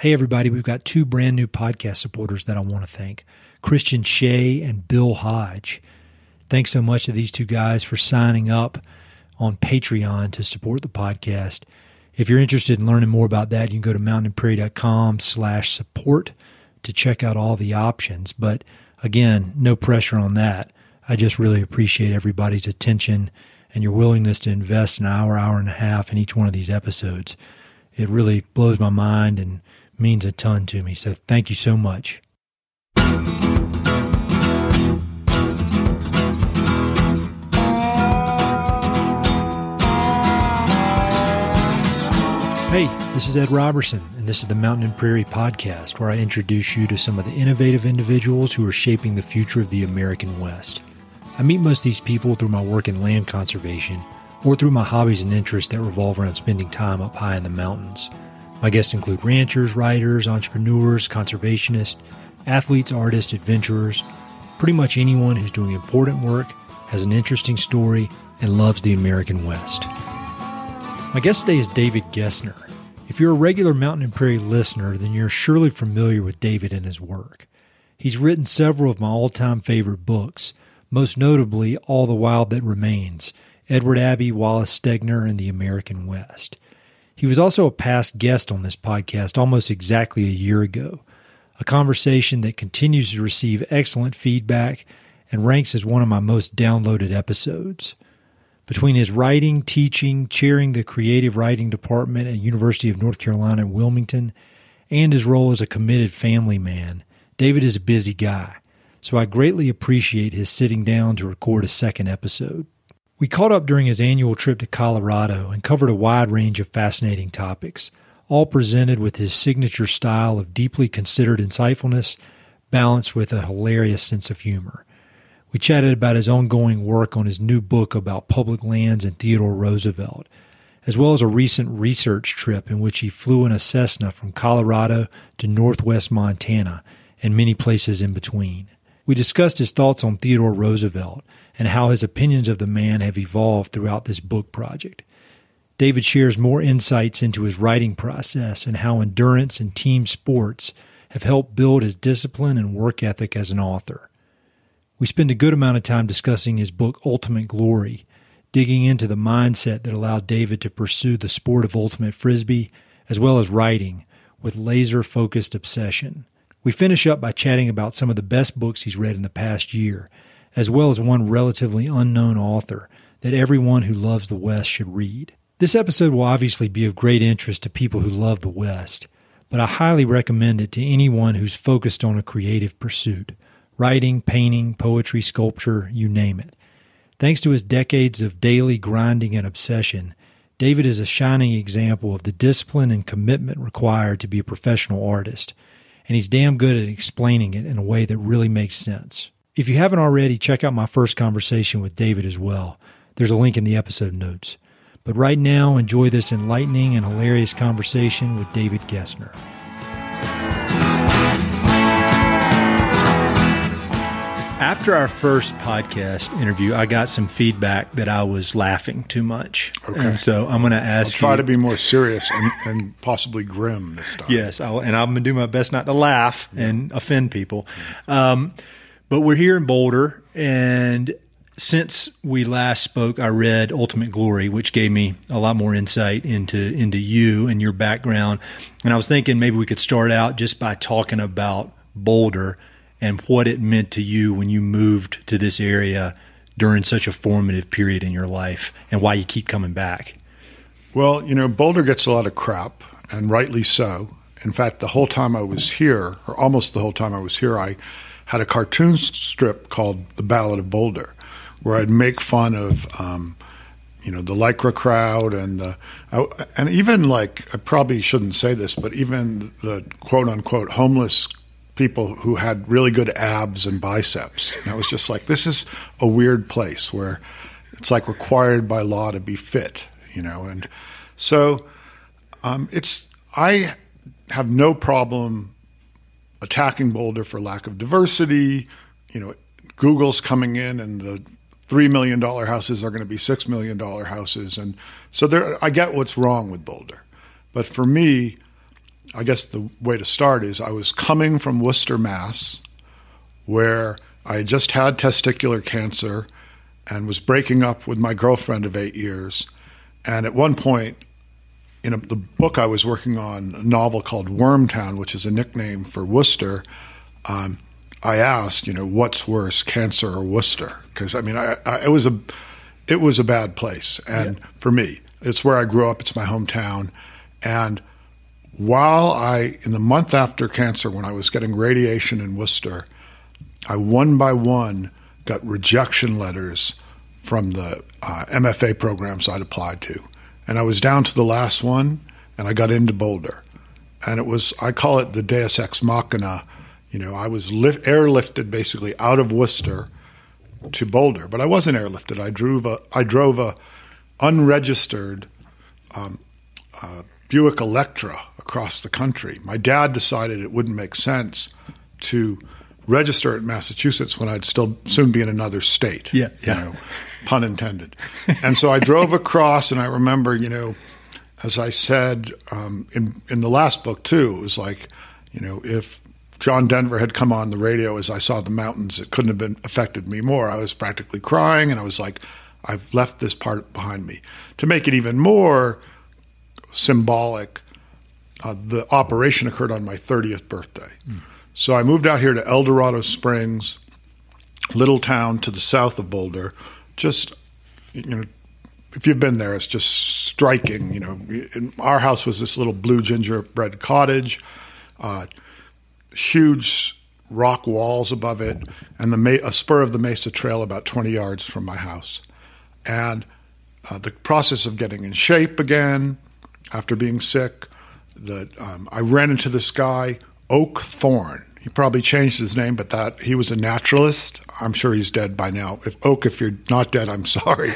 Hey, everybody, we've got two brand new podcast supporters that I want to thank Christian Shea and Bill Hodge. Thanks so much to these two guys for signing up on Patreon to support the podcast. If you're interested in learning more about that, you can go to mountainandprairie.com slash support to check out all the options. But again, no pressure on that. I just really appreciate everybody's attention and your willingness to invest an hour, hour and a half in each one of these episodes. It really blows my mind and means a ton to me. So thank you so much. Hey, this is Ed Roberson, and this is the Mountain and Prairie Podcast, where I introduce you to some of the innovative individuals who are shaping the future of the American West. I meet most of these people through my work in land conservation or through my hobbies and interests that revolve around spending time up high in the mountains. My guests include ranchers, writers, entrepreneurs, conservationists, athletes, artists, adventurers, pretty much anyone who's doing important work, has an interesting story, and loves the American West. My guest today is David Gessner. If you're a regular Mountain and Prairie listener, then you're surely familiar with David and his work. He's written several of my all time favorite books, most notably All the Wild That Remains, Edward Abbey, Wallace Stegner, and the American West. He was also a past guest on this podcast almost exactly a year ago, a conversation that continues to receive excellent feedback and ranks as one of my most downloaded episodes. Between his writing, teaching, chairing the creative writing department at University of North Carolina at Wilmington, and his role as a committed family man, David is a busy guy, so I greatly appreciate his sitting down to record a second episode. We caught up during his annual trip to Colorado and covered a wide range of fascinating topics, all presented with his signature style of deeply considered insightfulness, balanced with a hilarious sense of humor. We chatted about his ongoing work on his new book about public lands and Theodore Roosevelt, as well as a recent research trip in which he flew in a Cessna from Colorado to northwest Montana and many places in between. We discussed his thoughts on Theodore Roosevelt and how his opinions of the man have evolved throughout this book project. David shares more insights into his writing process and how endurance and team sports have helped build his discipline and work ethic as an author. We spend a good amount of time discussing his book Ultimate Glory, digging into the mindset that allowed David to pursue the sport of ultimate frisbee as well as writing with laser focused obsession. We finish up by chatting about some of the best books he's read in the past year, as well as one relatively unknown author that everyone who loves the West should read. This episode will obviously be of great interest to people who love the West, but I highly recommend it to anyone who's focused on a creative pursuit writing, painting, poetry, sculpture, you name it. Thanks to his decades of daily grinding and obsession, David is a shining example of the discipline and commitment required to be a professional artist, and he's damn good at explaining it in a way that really makes sense. If you haven't already, check out my first conversation with David as well. There's a link in the episode notes. But right now, enjoy this enlightening and hilarious conversation with David Gessner. After our first podcast interview, I got some feedback that I was laughing too much. Okay. And so I'm going to ask I'll try you. to be more serious and, and possibly grim this time. Yes, I'll, and I'm going to do my best not to laugh and offend people. Um, but we're here in Boulder, and since we last spoke, I read Ultimate Glory, which gave me a lot more insight into into you and your background. And I was thinking maybe we could start out just by talking about Boulder and what it meant to you when you moved to this area during such a formative period in your life, and why you keep coming back. Well, you know, Boulder gets a lot of crap, and rightly so. In fact, the whole time I was here, or almost the whole time I was here, I had a cartoon strip called The Ballad of Boulder, where I'd make fun of, um, you know, the Lycra crowd and I, and even like I probably shouldn't say this, but even the quote unquote homeless people who had really good abs and biceps. And I was just like, this is a weird place where it's like required by law to be fit, you know. And so um, it's I have no problem attacking Boulder for lack of diversity. You know, Google's coming in, and the three million dollar houses are going to be six million dollar houses, and so there. I get what's wrong with Boulder, but for me, I guess the way to start is I was coming from Worcester, Mass, where I had just had testicular cancer and was breaking up with my girlfriend of eight years. And at one point, in a, the book I was working on, a novel called Wormtown, which is a nickname for Worcester, um, I asked, you know, what's worse, cancer or Worcester? Because I mean, I, I, it was a it was a bad place, and yeah. for me, it's where I grew up. It's my hometown, and while I, in the month after cancer, when I was getting radiation in Worcester, I one by one got rejection letters from the uh, MFA programs I'd applied to. And I was down to the last one, and I got into Boulder. And it was, I call it the Deus Ex Machina. You know, I was lift, airlifted basically out of Worcester to Boulder, but I wasn't airlifted. I drove a, I drove a unregistered um, uh, Buick Electra across the country. My dad decided it wouldn't make sense to register in Massachusetts when I'd still soon be in another state. Yeah, yeah. You know, pun intended. and so I drove across, and I remember, you know, as I said um, in in the last book too, it was like, you know, if John Denver had come on the radio as I saw the mountains, it couldn't have been affected me more. I was practically crying, and I was like, I've left this part behind me. To make it even more symbolic, uh, the operation occurred on my 30th birthday. Mm. So I moved out here to El Dorado Springs, little town to the south of Boulder. Just, you know, if you've been there, it's just striking. You know, our house was this little blue gingerbread cottage, uh, huge rock walls above it, and the a spur of the Mesa Trail about 20 yards from my house. And uh, the process of getting in shape again after being sick, that um, I ran into this guy, Oak Thorne. He probably changed his name, but that he was a naturalist. I'm sure he's dead by now. If Oak, if you're not dead, I'm sorry.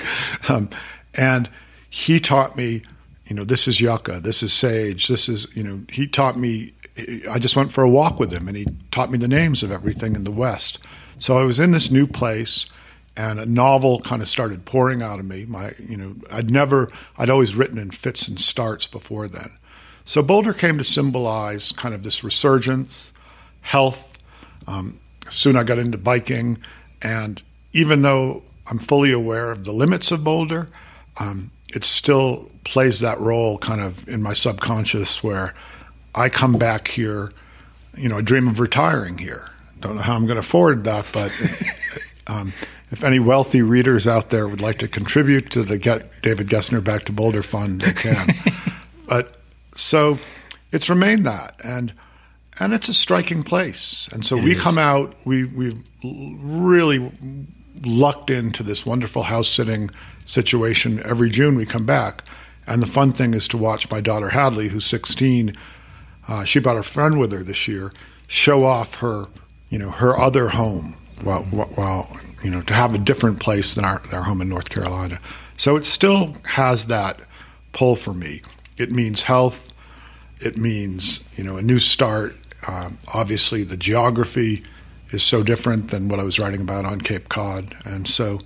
Um, and he taught me, you know, this is yucca, this is sage, this is, you know, he taught me. I just went for a walk with him, and he taught me the names of everything in the West. So I was in this new place and a novel kind of started pouring out of me. My, you know, I'd never, I'd always written in fits and starts before then. So Boulder came to symbolize kind of this resurgence, health. Um, soon I got into biking, and even though I'm fully aware of the limits of Boulder, um, it still plays that role kind of in my subconscious where I come back here, you know, I dream of retiring here. Don't know how I'm going to afford that, but um, if any wealthy readers out there would like to contribute to the Get David Gessner Back to Boulder Fund, they can. but so it's remained that, and and it's a striking place. And so it we is. come out, we we've really lucked into this wonderful house sitting situation. Every June we come back, and the fun thing is to watch my daughter Hadley, who's 16. Uh, she brought a friend with her this year, show off her, you know, her other home. While, while you know, to have a different place than our, our home in North Carolina. So it still has that pull for me. It means health, it means you know a new start. Um, obviously, the geography is so different than what I was writing about on Cape Cod, and so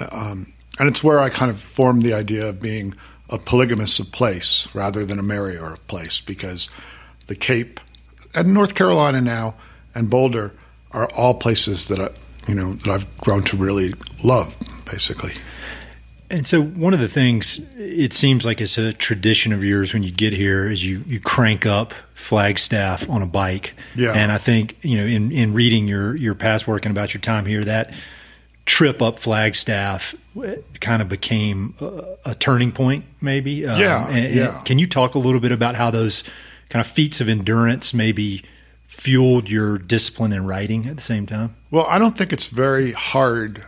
uh, um, and it's where I kind of formed the idea of being a polygamous of place rather than a marrier of place because the Cape and North Carolina now and Boulder are all places that I, you know that I've grown to really love, basically. And so, one of the things it seems like it's a tradition of yours when you get here is you you crank up Flagstaff on a bike. Yeah. And I think you know in in reading your your past work and about your time here that trip up Flagstaff kind of became a, a turning point, maybe. Um, yeah. And, yeah. And can you talk a little bit about how those kind of feats of endurance maybe fueled your discipline in writing at the same time? Well, I don't think it's very hard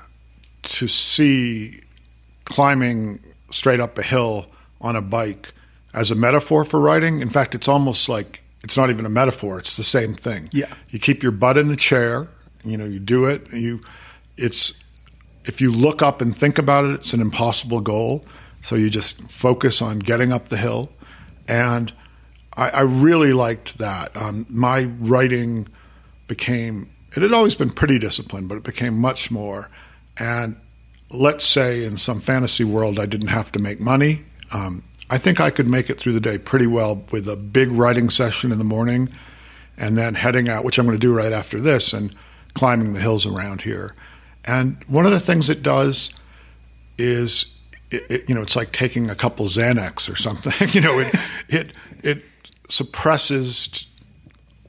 to see climbing straight up a hill on a bike as a metaphor for writing. In fact, it's almost like it's not even a metaphor; it's the same thing. Yeah, you keep your butt in the chair. You know, you do it. You, it's if you look up and think about it, it's an impossible goal. So you just focus on getting up the hill, and I, I really liked that. Um, my writing became it had always been pretty disciplined, but it became much more. And let's say in some fantasy world I didn't have to make money. Um, I think I could make it through the day pretty well with a big writing session in the morning and then heading out, which I'm going to do right after this, and climbing the hills around here. And one of the things it does is, it, it, you know, it's like taking a couple Xanax or something. you know, it it it suppresses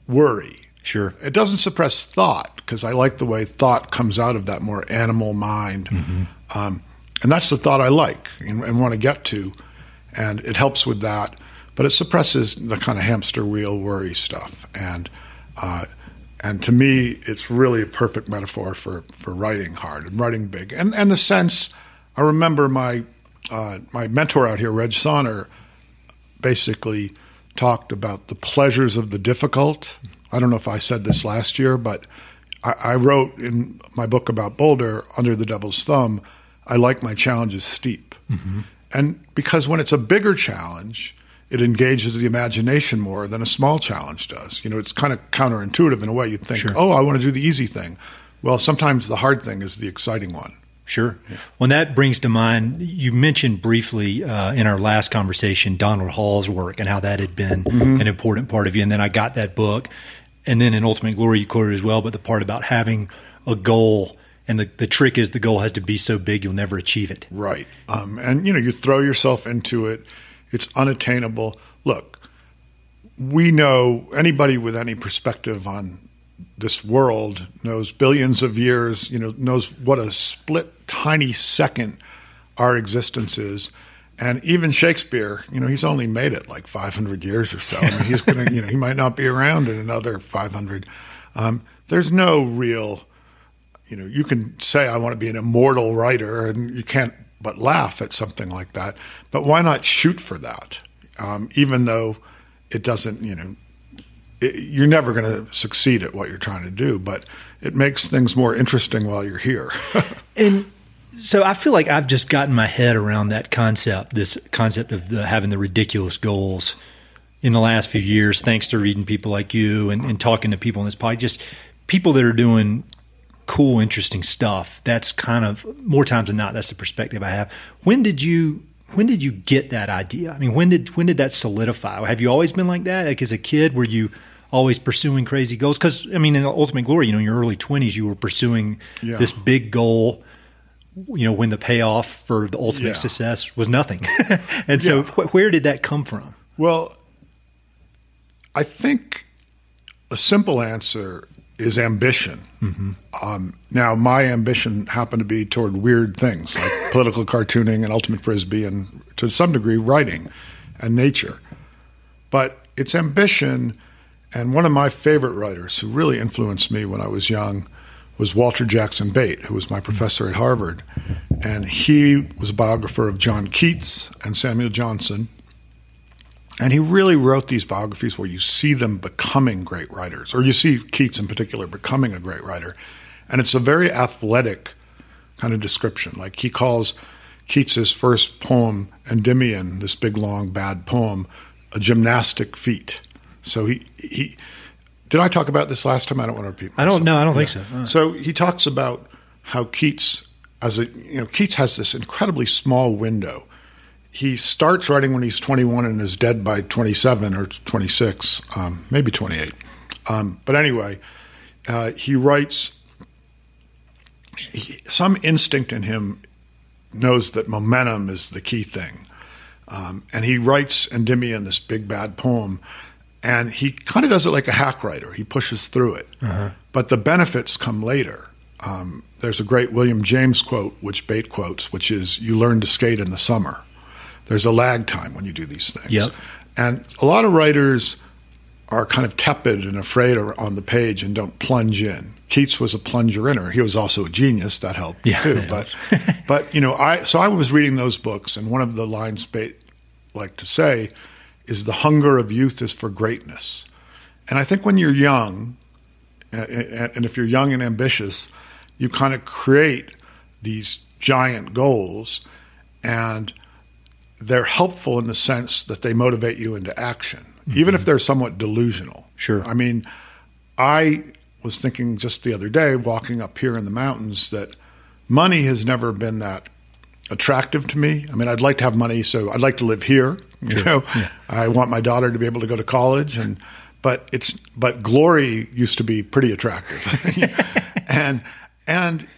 worry. Sure. It doesn't suppress thought because I like the way thought comes out of that more animal mind, mm-hmm. um, and that's the thought I like and, and want to get to and it helps with that. But it suppresses the kind of hamster wheel worry stuff, and uh, and to me, it's really a perfect metaphor for for writing hard and writing big, and and the sense. I remember my uh, my mentor out here, Reg Saner, basically talked about the pleasures of the difficult. I don't know if I said this last year, but I, I wrote in my book about Boulder, Under the Devil's Thumb, I like my challenges steep. Mm-hmm. And because when it's a bigger challenge, it engages the imagination more than a small challenge does. You know, it's kind of counterintuitive in a way. You'd think, sure. oh, I want to do the easy thing. Well, sometimes the hard thing is the exciting one. Sure. Yeah. Well, that brings to mind, you mentioned briefly uh, in our last conversation Donald Hall's work and how that had been mm-hmm. an important part of you. And then I got that book. And then in Ultimate Glory, you quoted as well, but the part about having a goal and the, the trick is the goal has to be so big you'll never achieve it. Right. Um, and, you know, you throw yourself into it, it's unattainable. Look, we know anybody with any perspective on this world knows billions of years, you know, knows what a split tiny second our existence is. And even Shakespeare, you know, he's only made it like 500 years or so. I mean, he's going to, you know, he might not be around in another 500. Um, there's no real you know, you can say I want to be an immortal writer, and you can't but laugh at something like that. But why not shoot for that? Um, even though it doesn't, you know, it, you're never going to succeed at what you're trying to do, but it makes things more interesting while you're here. and so I feel like I've just gotten my head around that concept, this concept of the, having the ridiculous goals in the last few years, thanks to reading people like you and, and talking to people in this podcast, just people that are doing cool, interesting stuff. That's kind of more times than not. That's the perspective I have. When did you? When did you get that idea? I mean, when did when did that solidify? Have you always been like that? Like as a kid, were you always pursuing crazy goals? Because I mean, in Ultimate Glory, you know, in your early twenties, you were pursuing yeah. this big goal. You know, when the payoff for the ultimate yeah. success was nothing. and so, yeah. wh- where did that come from? Well, I think a simple answer is ambition. Mm-hmm. Um, now, my ambition happened to be toward weird things like political cartooning and ultimate frisbee, and to some degree, writing and nature. But it's ambition, and one of my favorite writers who really influenced me when I was young was Walter Jackson Bate, who was my professor at Harvard. And he was a biographer of John Keats and Samuel Johnson. And he really wrote these biographies where you see them becoming great writers, or you see Keats in particular becoming a great writer. And it's a very athletic kind of description. Like he calls Keats's first poem, Endymion, this big, long, bad poem, a gymnastic feat. So he, he did I talk about this last time? I don't want to repeat. Myself. I don't know. I don't yeah. think so. Oh. So he talks about how Keats, as a you know, Keats has this incredibly small window he starts writing when he's 21 and is dead by 27 or 26, um, maybe 28. Um, but anyway, uh, he writes. He, some instinct in him knows that momentum is the key thing, um, and he writes Endymion, this big bad poem, and he kind of does it like a hack writer. He pushes through it, uh-huh. but the benefits come later. Um, there's a great William James quote, which Bate quotes, which is, "You learn to skate in the summer." There's a lag time when you do these things. Yep. And a lot of writers are kind of tepid and afraid on the page and don't plunge in. Keats was a plunger inner. He was also a genius. That helped yeah, too. But, but you know, I so I was reading those books, and one of the lines Bate liked to say is, "The hunger of youth is for greatness." And I think when you're young, and if you're young and ambitious, you kind of create these giant goals, and they're helpful in the sense that they motivate you into action, mm-hmm. even if they're somewhat delusional. Sure. I mean, I was thinking just the other day, walking up here in the mountains, that money has never been that attractive to me. I mean, I'd like to have money, so I'd like to live here. You Sure. know, Yeah. I want my daughter to be able to go to college, and but it's but glory used to be pretty attractive, and and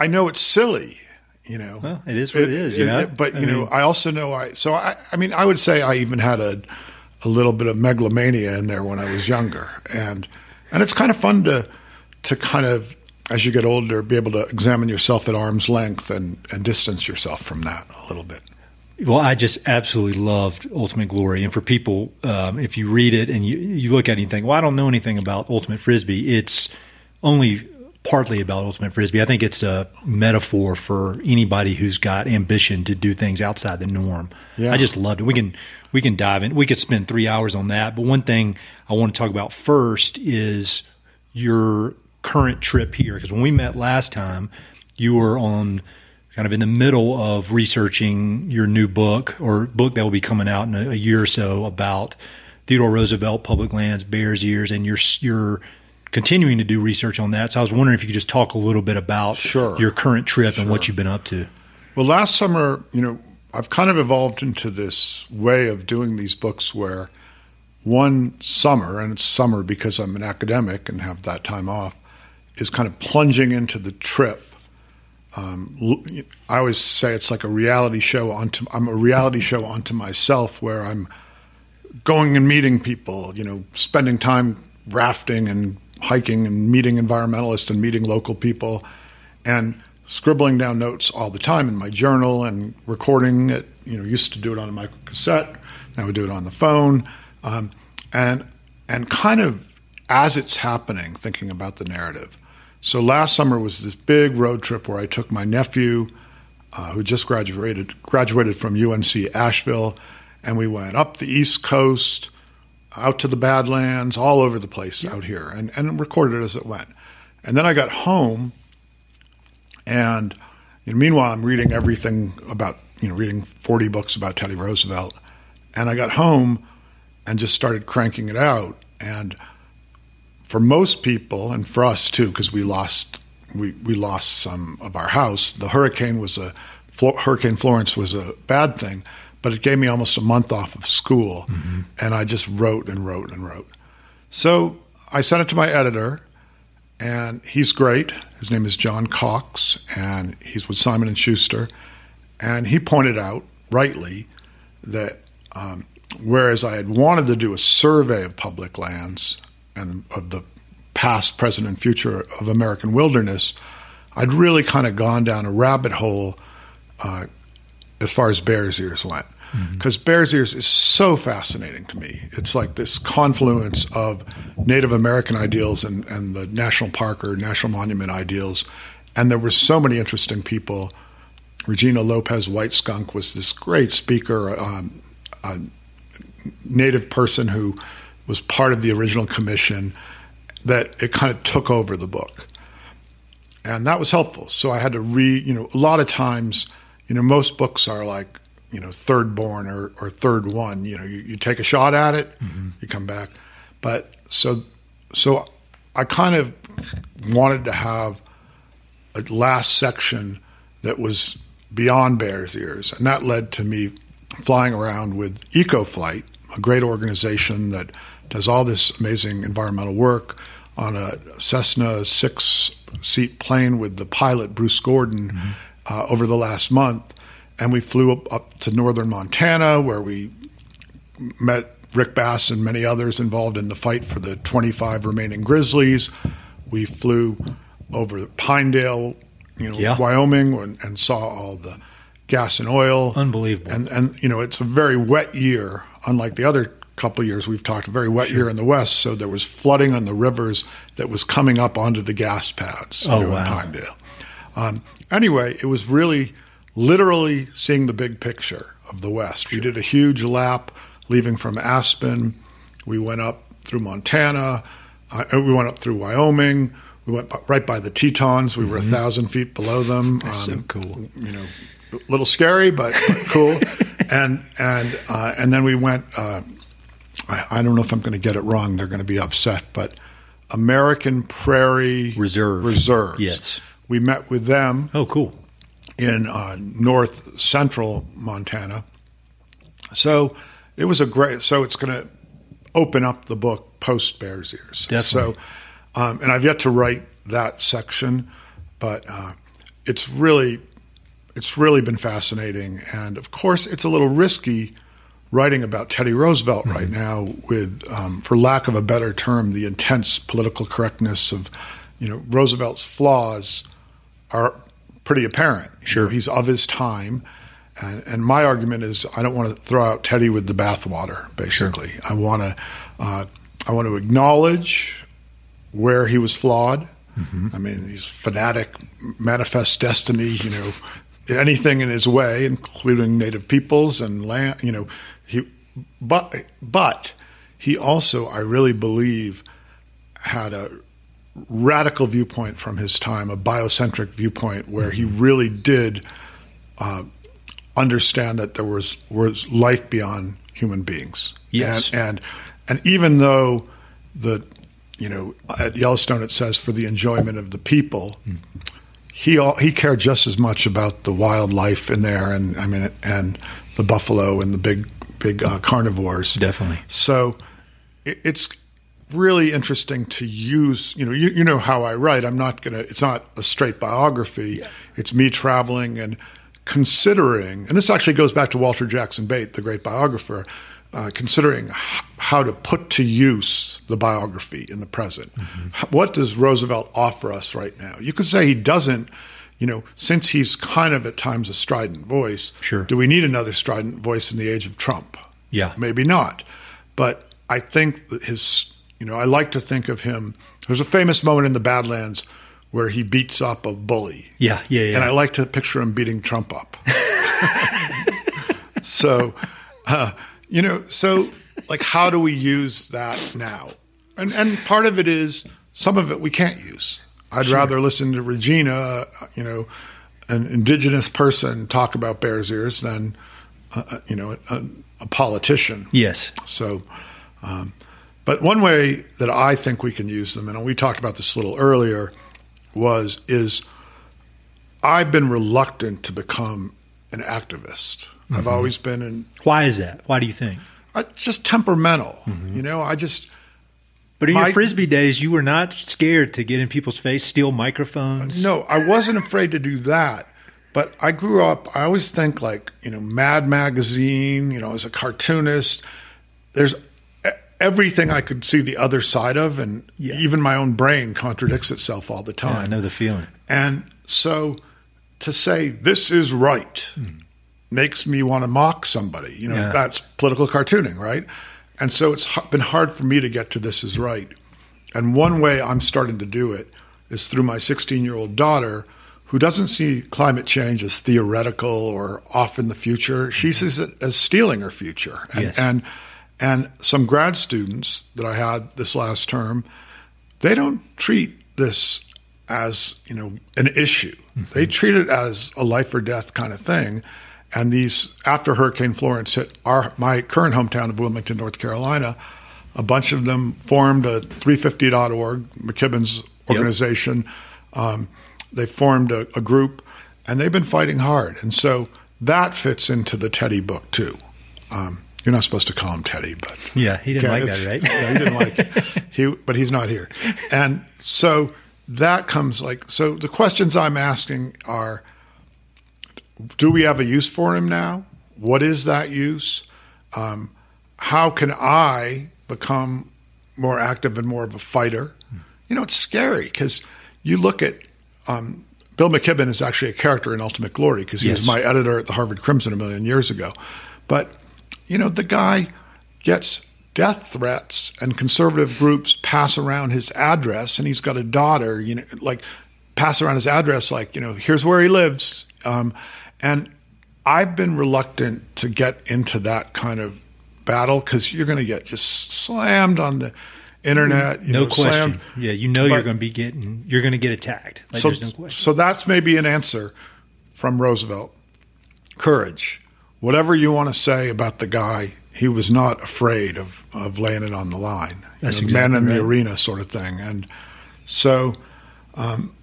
I know it's silly, you know. Well, it is what it is, you know? But I you know, mean- I also know I. So I, I mean, I would say I even had a a little bit of megalomania in there when I was younger, and and it's kind of fun to to kind of as you get older be able to examine yourself at arm's length and and distance yourself from that a little bit. Well, I just absolutely loved Ultimate Glory, and for people, um, if you read it and you, you look at it and you think, "Well, I don't know anything about Ultimate Frisbee," it's only partly about Ultimate Frisbee. I think it's a metaphor for anybody who's got ambition to do things outside the norm. Yeah. I just loved it. We can we can dive in. We could spend three hours on that. But one thing I want to talk about first is your current trip here, because when we met last time, you were on kind of in the middle of researching your new book or book that will be coming out in a, a year or so about Theodore Roosevelt, public lands, Bears Ears, and you're you're continuing to do research on that. So I was wondering if you could just talk a little bit about Sure. your current trip and what you've been up to. Well, last summer, you know, I've kind of evolved into this way of doing these books where one summer, and it's summer because I'm an academic and have that time off, is kind of plunging into the trip. Um, I always say it's like a reality show onto. I'm a reality show onto myself, where I'm going and meeting people. You know, spending time rafting and hiking and meeting environmentalists and meeting local people, and scribbling down notes all the time in my journal and recording it. You know, used to do it on a micro cassette. Now we do it on the phone, um, and and kind of as it's happening, thinking about the narrative. So last summer was this big road trip where I took my nephew, uh, who just graduated graduated from UNC Asheville, and we went up the East Coast, out to the Badlands, all over the place out here, and and recorded it as it went. And then I got home, and you know, meanwhile I'm reading everything about you know reading 40 books about Teddy Roosevelt, and I got home and just started cranking it out and for most people and for us too because we lost we, we lost some of our house the hurricane was a hurricane florence was a bad thing but it gave me almost a month off of school and i just wrote and wrote and wrote. So i sent it to my editor and he's great. His name is john cox and he's with simon and schuster and he pointed out rightly that um, whereas I had wanted to do a survey of public lands and of the past, present, and future of American wilderness, I'd really kind of gone down a rabbit hole uh, as far as Bears Ears went. Because Bears Ears is so fascinating to me. It's like this confluence of Native American ideals and, and the national park or national monument ideals. And there were so many interesting people. Regina Lopez-Whiteskunk was this great speaker, um, a native person who was part of the original commission, that it kind of took over the book. And that was helpful. So I had to read, you know, a lot of times, you know, most books are like, you know, third born or, or third one. You know, you, you take a shot at it, mm-hmm. you come back. But so, so I kind of wanted to have a last section that was beyond Bears Ears, and that led to me flying around with EcoFlight, a great organization that does all this amazing environmental work on a Cessna six-seat plane with the pilot Bruce Gordon uh, over the last month, and we flew up, up to northern Montana where we met Rick Bass and many others involved in the fight for the 25 remaining grizzlies. We flew over Pinedale, you know, Yeah. Wyoming, and, and saw all the gas and oil. Unbelievable. And and you know, it's a very wet year, unlike the other couple of years we've talked. Very wet year in the west, so there was flooding on the rivers that was coming up onto the gas pads. you Oh, know, in wow. Pinedale. Um, anyway, it was really literally seeing the big picture of the West. We did a huge lap leaving from Aspen. We went up through Montana. Uh, we went up through Wyoming. We went right by the Tetons. We were a thousand feet below them. Mm-hmm. Um, so cool. You know, a little scary, but, but cool. and and uh, and then we went. Uh, I, I don't know if I'm going to get it wrong. They're going to be upset, but American Prairie Reserve. Reserves. Yes. we met with them Oh, cool. in uh, north central Montana. So it was a great. So it's going to open up the book post Bears Ears. Definitely. So, um, and I've yet to write that section, but uh, it's really it's really been fascinating. And of course, it's a little risky writing about Teddy Roosevelt right now with, um, for lack of a better term, the intense political correctness of, you know, Roosevelt's flaws are pretty apparent. You Sure. know, he's of his time. And, and my argument is I don't want to throw out Teddy with the bathwater, basically. I want to, uh, I want to acknowledge where he was flawed. I mean, he's fanatic, manifest destiny, you know, anything in his way, including native peoples and land, you know, he, but, but he also, I really believe, had a radical viewpoint from his time, a biocentric viewpoint where he really did uh, understand that there was, was life beyond human beings. Yes. And, and, and even though the, you know, at Yellowstone it says for the enjoyment of the people, he all, he cared just as much about the wildlife in there, and I mean, and the buffalo and the big big uh, carnivores. Definitely. So it, it's really interesting to use. You know, you, you know how I write. I'm not gonna. It's not a straight biography. It's me traveling and considering. And this actually goes back to Walter Jackson Bate, the great biographer. Uh, considering h- how to put to use the biography in the present. H- What does Roosevelt offer us right now? You could say he doesn't, you know, since he's kind of at times a strident voice. Sure. Do we need another strident voice in the age of Trump? Yeah. Maybe not. But I think that his, you know, I like to think of him. There's a famous moment in the Badlands where he beats up a bully. Yeah, yeah, yeah. And I like to picture him beating Trump up. so, uh, you know, so like, how do we use that now? And and part of it is some of it we can't use. I'd rather listen to Regina, you know, an indigenous person talk about Bears Ears than, uh, uh, you know, a, a politician. yes. So, um, but one way that I think we can use them, and we talked about this a little earlier, was is I've been reluctant to become an activist. I've always been in Why is that? Why do you think? I, just temperamental. You know, I just But in My- your frisbee days, you were not scared to get in people's face, steal microphones. no, I wasn't afraid to do that. But I grew up. I always think like you know, Mad Magazine. You know, as a cartoonist, there's everything I could see the other side of, and Yeah. even my own brain contradicts itself all the Yeah, time. I know the feeling. And so to say this is right hmm. makes me want to mock somebody. You know, Yeah. that's political cartooning, right? And so it's been hard for me to get to this is right. And one way I'm starting to do it is through my 16 year old daughter, who doesn't see climate change as theoretical or off in the future. She mm-hmm. sees it as stealing her future. And, Yes. and and some grad students that I had this last term, they don't treat this as you know an issue. Mm-hmm. They treat it as a life or death kind of thing. And these after Hurricane Florence hit our my current hometown of Wilmington, North Carolina, a bunch of them formed a 350.org, McKibben's organization. Um, they formed a, a group, and they've been fighting hard. And so that fits into the Teddy book too. Um, you're not supposed to call him Teddy, but Yeah, he didn't like that, right? Yeah, he didn't like it. He, but he's not here, and so that comes like so. The questions I'm asking are: Do we have a use for him now? What is that use? Um, how can I become more active and more of a fighter? You know, it's scary because you look at um, Bill McKibben is actually a character in Ultimate Glory because he Yes. was my editor at the Harvard Crimson a million years ago. But you know, the guy gets death threats, and conservative groups pass around his address, and he's got a daughter. You know, like pass around his address, like you know, here's where he lives. Um, and I've been reluctant to get into that kind of battle because you're going to get just slammed on the internet. You no know, question. slammed. Yeah, you know you're going to be getting, you're going to get attacked. Like, so, no question. so that's maybe an answer from Roosevelt. Courage. Whatever you want to say about the guy, he was not afraid of, of laying it on the line. You That's know, man exactly in the right. arena sort of thing. And so, um,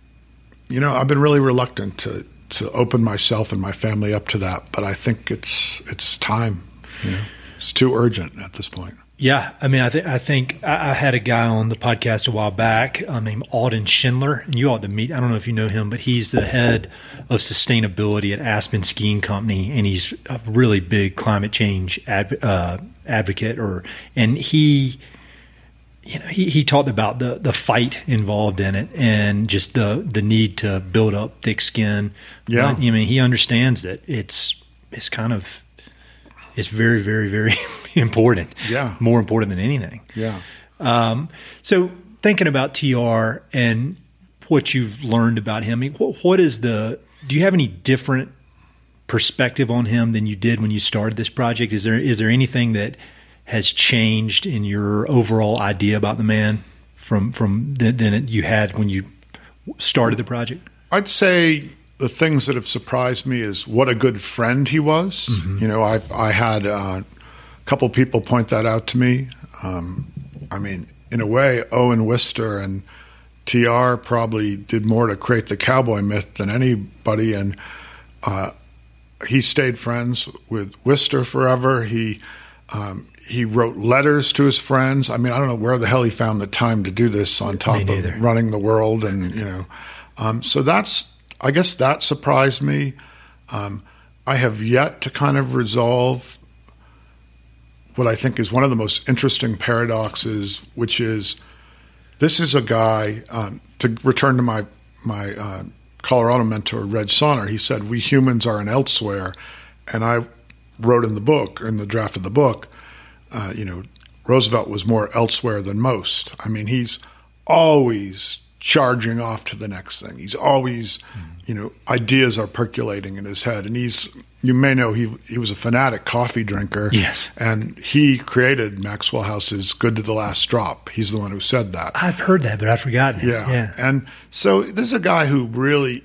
you know, I've been really reluctant to to open myself and my family up to that. But I think it's it's time. You know, it's too urgent at this point. Yeah, I mean, I, th- I think I, I, had a guy on the podcast a while back um, named Auden Schendler, and you ought to meet. I don't know if you know him, but he's the head of sustainability at Aspen Skiing Company, and he's a really big climate change uh, advocate. Or and he, you know, he, he talked about the the fight involved in it, and just the the need to build up thick skin. Yeah, but, I mean, he understands that it's it's kind of it's very, very, very important. Yeah. More important than anything. Yeah. Um, so thinking about TR and what you've learned about him, what, what is the, do you have any different perspective on him than you did when you started this project? Is there, is there anything that has changed in your overall idea about the man from, from than you had when you started the project? I'd say the things that have surprised me is what a good friend he was. Mm-hmm. You know, I I had uh, a couple people point that out to me. Um, I mean, in a way, Owen Wister and TR probably did more to create the cowboy myth than anybody, and uh, he stayed friends with Wister forever. He um, he wrote letters to his friends. I mean, I don't know where the hell he found the time to do this on top of running the world, and you know, um, so that's I guess that surprised me. Um, I have yet to kind of resolve what I think is one of the most interesting paradoxes, which is this is a guy. Um, to return to my my uh, Colorado mentor, Reg Saner, he said we humans are an elsewhere, and I wrote in the book in the draft of the book, uh, you know, Roosevelt was more elsewhere than most. I mean, he's always charging off to the next thing. He's always, you know, ideas are percolating in his head. And he's, you may know, he he was a fanatic coffee drinker. Yes. And he created Maxwell House's Good to the Last Drop. He's the one who said that. I've heard that, but I've forgotten. Yeah. yeah. And so this is a guy who really,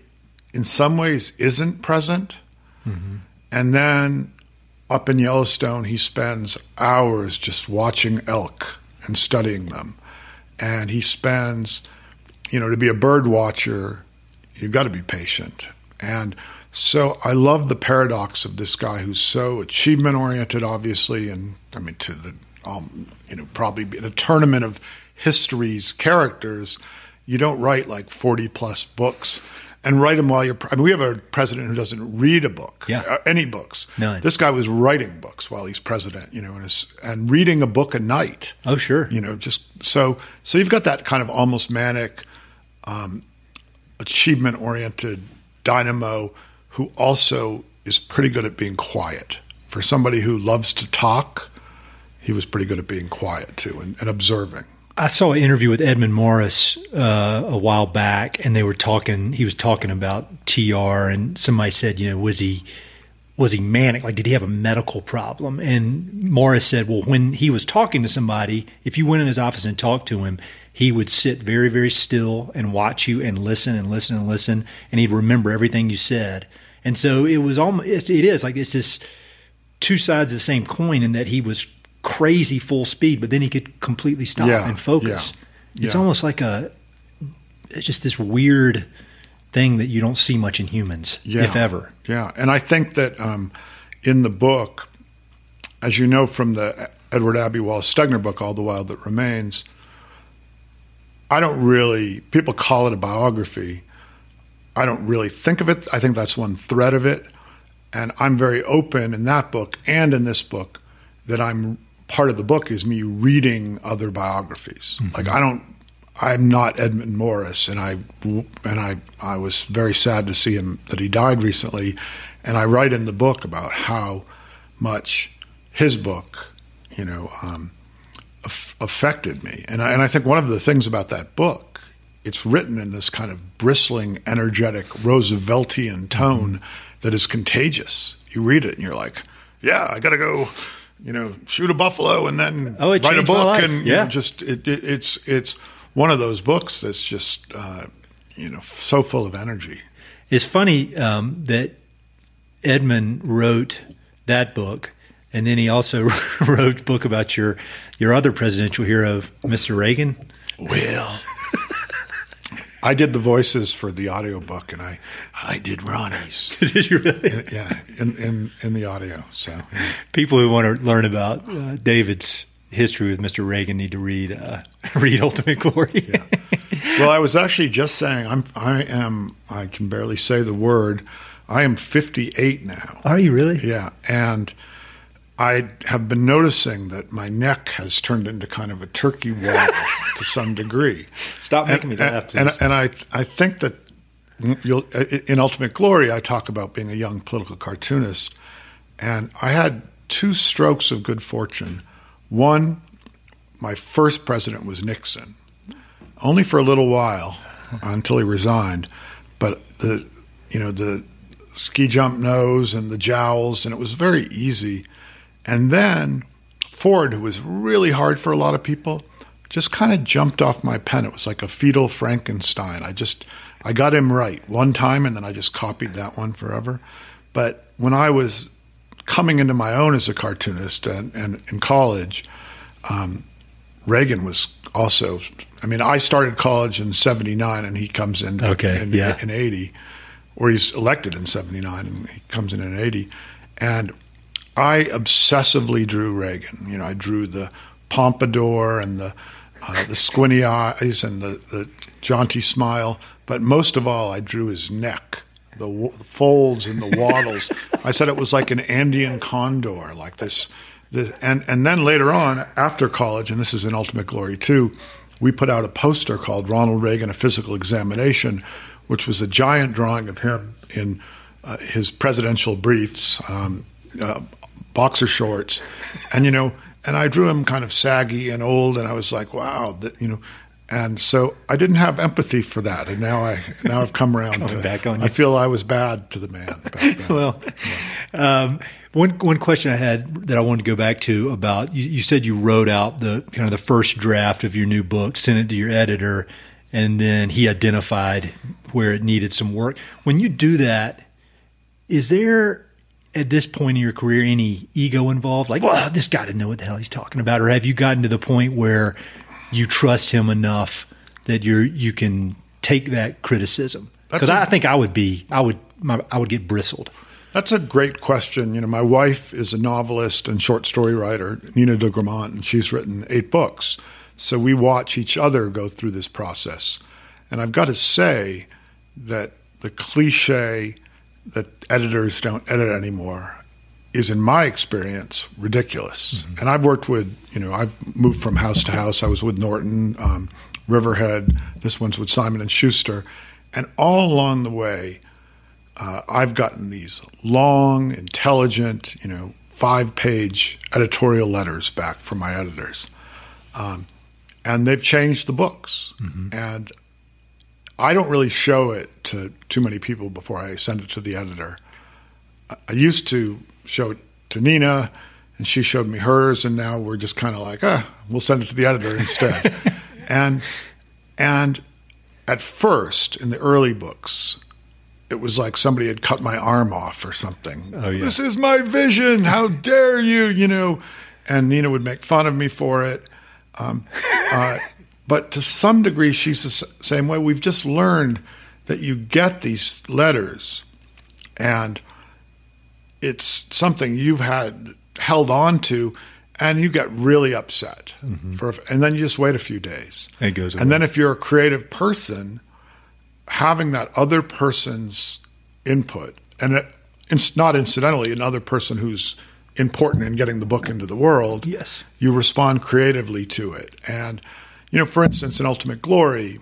in some ways, isn't present. Mm-hmm. And then up in Yellowstone, he spends hours just watching elk and studying them. And he spends you know, to be a bird watcher, you've got to be patient. And so I love the paradox of this guy who's so achievement oriented, obviously, and I mean, to the, um, you know, probably in a tournament of history's characters, you don't write like 40 plus books and write them while you're. I mean, we have a president who doesn't read a book, yeah. Uh, any books. None. This guy was writing books while he's president, you know, and, his, and reading a book a night. Oh, sure. You know, just so so you've got that kind of almost manic um, achievement oriented dynamo who also is pretty good at being quiet. For somebody who loves to talk, he was pretty good at being quiet too and, and observing. I saw an interview with Edmund Morris uh, a while back, and they were talking. He was talking about TR, and somebody said, you know, was he was he manic? Like, did he have a medical problem? And Morris said, well, when he was talking to somebody, if you went in his office and talked to him, he would sit very, very still and watch you and listen and listen and listen, and he'd remember everything you said. And so it was almost, it is like it's this two sides of the same coin in that he was crazy full speed, but then he could completely stop yeah, and focus. Yeah, it's yeah. almost like a, it's just this weird thing that you don't see much in humans, if ever. Yeah. And I think that um, in the book, as you know from the Edward Abbey Wallace Stegner book, All the Wild That Remains, I don't really, people call it a biography. I don't really think of it. I think that's one thread of it. And I'm very open in that book and in this book that I'm part of the book is me reading other biographies. Mm-hmm. Like I don't, I'm not Edmund Morris, and I and I I was very sad to see him that he died recently, and I write in the book about how much his book, you know, um, affected me. And I, and I think one of the things about that book, it's written in this kind of bristling, energetic, Rooseveltian tone mm-hmm. that is contagious. You read it and you're like, yeah, I got to go, you know, shoot a buffalo and then oh, write a book and yeah. know, just it, it, it's it's one of those books that's just uh, you know so full of energy. It's funny um, that Edmund wrote that book and then he also wrote a book about your your other presidential hero, Mr. Reagan. Well, I did the voices for the audiobook, and I I did Ronnie's. did you really? yeah, in, in in the audio. So yeah. people who want to learn about uh, David's history with Mr. Reagan need to read uh, read Ultimate Glory. yeah. Well, I was actually just saying I'm I am I can barely say the word. I am 58 now. Are you really? Yeah, and I have been noticing that my neck has turned into kind of a turkey wall to some degree. Stop making and, me laugh, and, please. and, and I I think that you'll, in Ultimate Glory, I talk about being a young political cartoonist, and I had two strokes of good fortune. One, my first president was Nixon, only for a little while until he resigned, but the you know the ski jump nose and the jowls, and it was very easy. And then Ford, who was really hard for a lot of people, just kind of jumped off my pen. It was like a fetal Frankenstein. I just I got him right one time, and then I just copied that one forever. But when I was coming into my own as a cartoonist and, and in college, um, Reagan was also. I mean, I started college in '79, and he comes in Okay, in, yeah. in '80, or he's elected in '79, and he comes in in '80, and I obsessively drew Reagan. You know, I drew the pompadour and the uh, the squinty eyes and the, the jaunty smile, but most of all, I drew his neck, the, w- the folds and the waddles. I said it was like an Andean condor, like this. this and and then later on, after college, and this is in Ultimate Glory too, we put out a poster called Ronald Reagan: A Physical Examination, which was a giant drawing of him in uh, his presidential briefs. Um, uh, boxer shorts, and you know, and I drew him kind of saggy and old, and I was like, wow, that, you know, and so I didn't have empathy for that, and now I now I've come around to. back on I you. feel I was bad to the man. Back then. well, um, one one question I had that I wanted to go back to about you, you said you wrote out the kind of the first draft of your new book, sent it to your editor, and then he identified where it needed some work. When you do that, is there at this point in your career any ego involved? Like, well, this guy didn't know what the hell he's talking about, or have you gotten to the point where you trust him enough that you're you can take that criticism? Because I think I would be, I would, my, I would get bristled. That's a great question. You know, my wife is a novelist and short story writer, Nina de Gramont, and she's written eight books. So we watch each other go through this process. And I've got to say that the cliche that editors don't edit anymore is, in my experience, ridiculous. And I've worked with, you know, I've moved from house to house. I was with Norton, um, Riverhead. This one's with Simon and Schuster, and all along the way, uh, I've gotten these long, intelligent, you know, five-page editorial letters back from my editors, um, and they've changed the books. And I don't really show it to too many people before I send it to the editor. I- used to show it to Nina, and she showed me hers, and now we're just kind of like, ah, we'll send it to the editor instead. and and at first, in the early books, it was like somebody had cut my arm off or something. Oh, yeah. This is my vision. How dare you? You know, and Nina would make fun of me for it. Um, uh, but to some degree, she's the same way. We've just learned that you get these letters, and it's something you've had held on to, and you get really upset. Mm-hmm. For, and then you just wait a few days. It goes away. And then if you're a creative person, having that other person's input, and it, it's not incidentally another person who's important in getting the book into the world, Yes. you respond creatively to it. And, you know, for instance, in Ultimate Glory,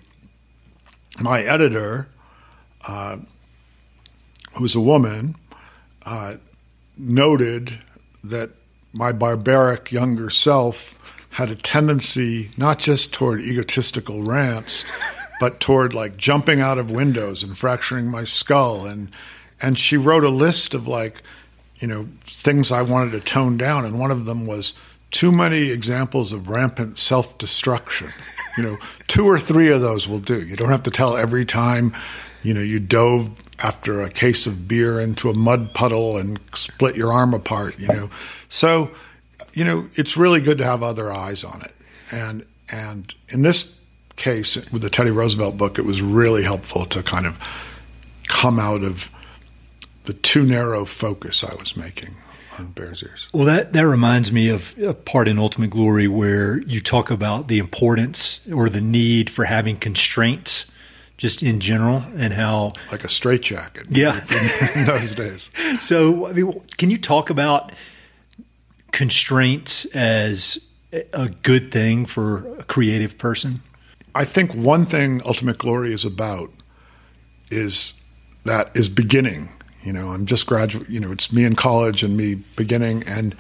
my editor, uh, who's a woman, uh, noted that my barbaric younger self had a tendency not just toward egotistical rants, but toward like jumping out of windows and fracturing my skull. And and she wrote a list of like, you know, things I wanted to tone down, and one of them was too many examples of rampant self destruction. You know, two or three of those will do. You don't have to tell every time, you know, you dove after a case of beer into a mud puddle and split your arm apart, you know. So, you know, it's really good to have other eyes on it. And and in this case with the Teddy Roosevelt book, it was really helpful to kind of come out of the too narrow focus I was making on Bears Ears. Well, that, that reminds me of a part in Ultimate Glory where you talk about the importance or the need for having constraints just in general and how like a straitjacket yeah. in those days. So I mean, can you talk about constraints as a good thing for a creative person? I think one thing ultimate glory is about is that is beginning you know i'm just graduate you know it's me in college and me beginning and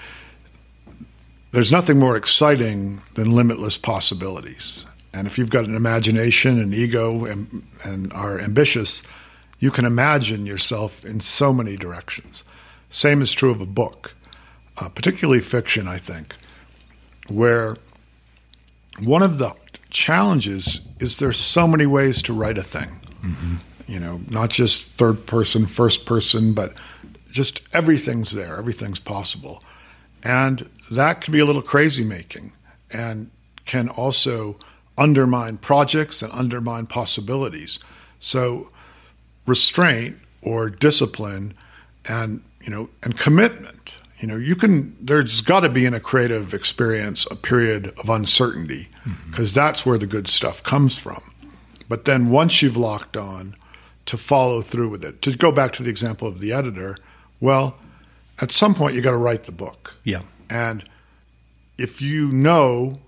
there's nothing more exciting than limitless possibilities and if you've got an imagination an ego and, and are ambitious, you can imagine yourself in so many directions. Same is true of a book, uh, particularly fiction, I think, where one of the challenges is there's so many ways to write a thing. Mm-hmm. You know, not just third person, first person, but just everything's there, everything's possible. And that can be a little crazy making and can also undermine projects and undermine possibilities. So restraint or discipline and you know and commitment. You know, you can there's got to be in a creative experience a period of uncertainty because mm-hmm. that's where the good stuff comes from. But then once you've locked on to follow through with it. To go back to the example of the editor, well, at some point you got to write the book. Yeah. And if you know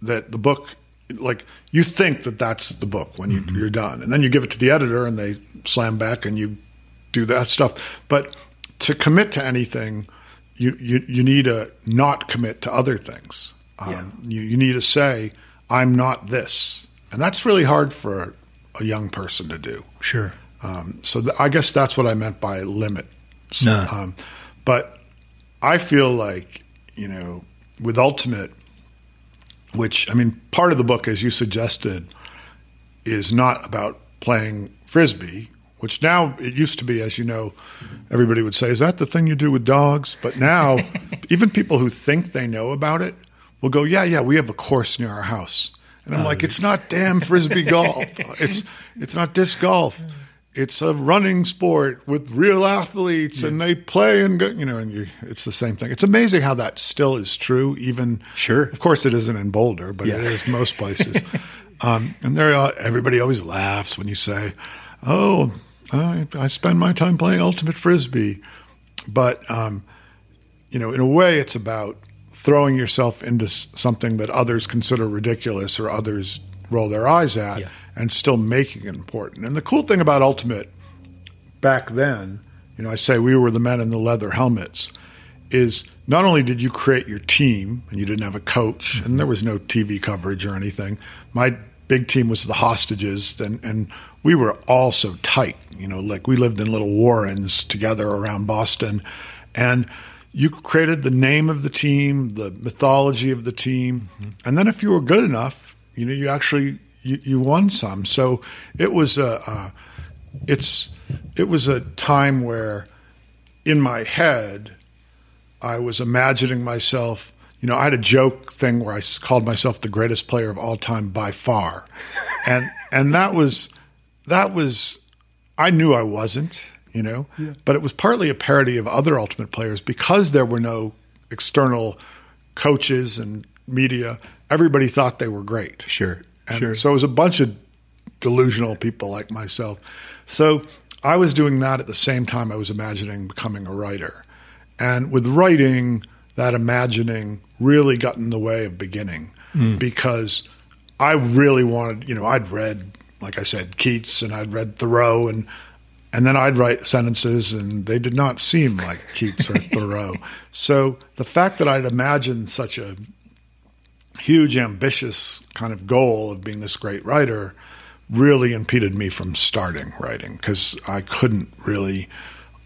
that the book like you think that that's the book when you, mm-hmm. you're done, and then you give it to the editor, and they slam back, and you do that stuff. But to commit to anything, you you, you need to not commit to other things. Um, yeah. you, you need to say, "I'm not this," and that's really hard for a young person to do. Sure. Um, so th- I guess that's what I meant by limit. So, no. Um, but I feel like you know with ultimate which, I mean, part of the book, as you suggested, is not about playing frisbee, which now it used to be, as you know, everybody would say, Is that the thing you do with dogs? But now, even people who think they know about it will go, Yeah, yeah, we have a course near our house. And I'm like, It's not damn frisbee golf. It's, it's not disc golf it's a running sport with real athletes yeah. and they play and go, you know and you, it's the same thing it's amazing how that still is true even sure of course it isn't in boulder but yeah. it is most places um, and there everybody always laughs when you say oh I, I, spend my time playing ultimate frisbee but um, you know in a way it's about throwing yourself into something that others consider ridiculous or others roll their eyes at yeah and still making it important. And the cool thing about Ultimate back then, you know, I say we were the men in the leather helmets, is not only did you create your team and you didn't have a coach mm-hmm. and there was no TV coverage or anything. My big team was the hostages and, and we were all so tight, you know, like we lived in little warrens together around Boston and you created the name of the team, the mythology of the team, mm-hmm. and then if you were good enough, you know, you actually you, you won some. So it was a uh, it's it was a time where in my head I was imagining myself. You know, I had a joke thing where I called myself the greatest player of all time by far, and and that was that was I knew I wasn't. You know, yeah. but it was partly a parody of other ultimate players because there were no external coaches and media. Everybody thought they were great. Sure. And sure. so it was a bunch of delusional people like myself. So I was doing that at the same time I was imagining becoming a writer. And with writing, that imagining really got in the way of beginning mm. because I really wanted, you know, I'd read, like I said, Keats and I'd read Thoreau and and then I'd write sentences and they did not seem like Keats or Thoreau. So the fact that I'd imagined such a huge, ambitious kind of goal of being this great writer really impeded me from starting writing because I couldn't really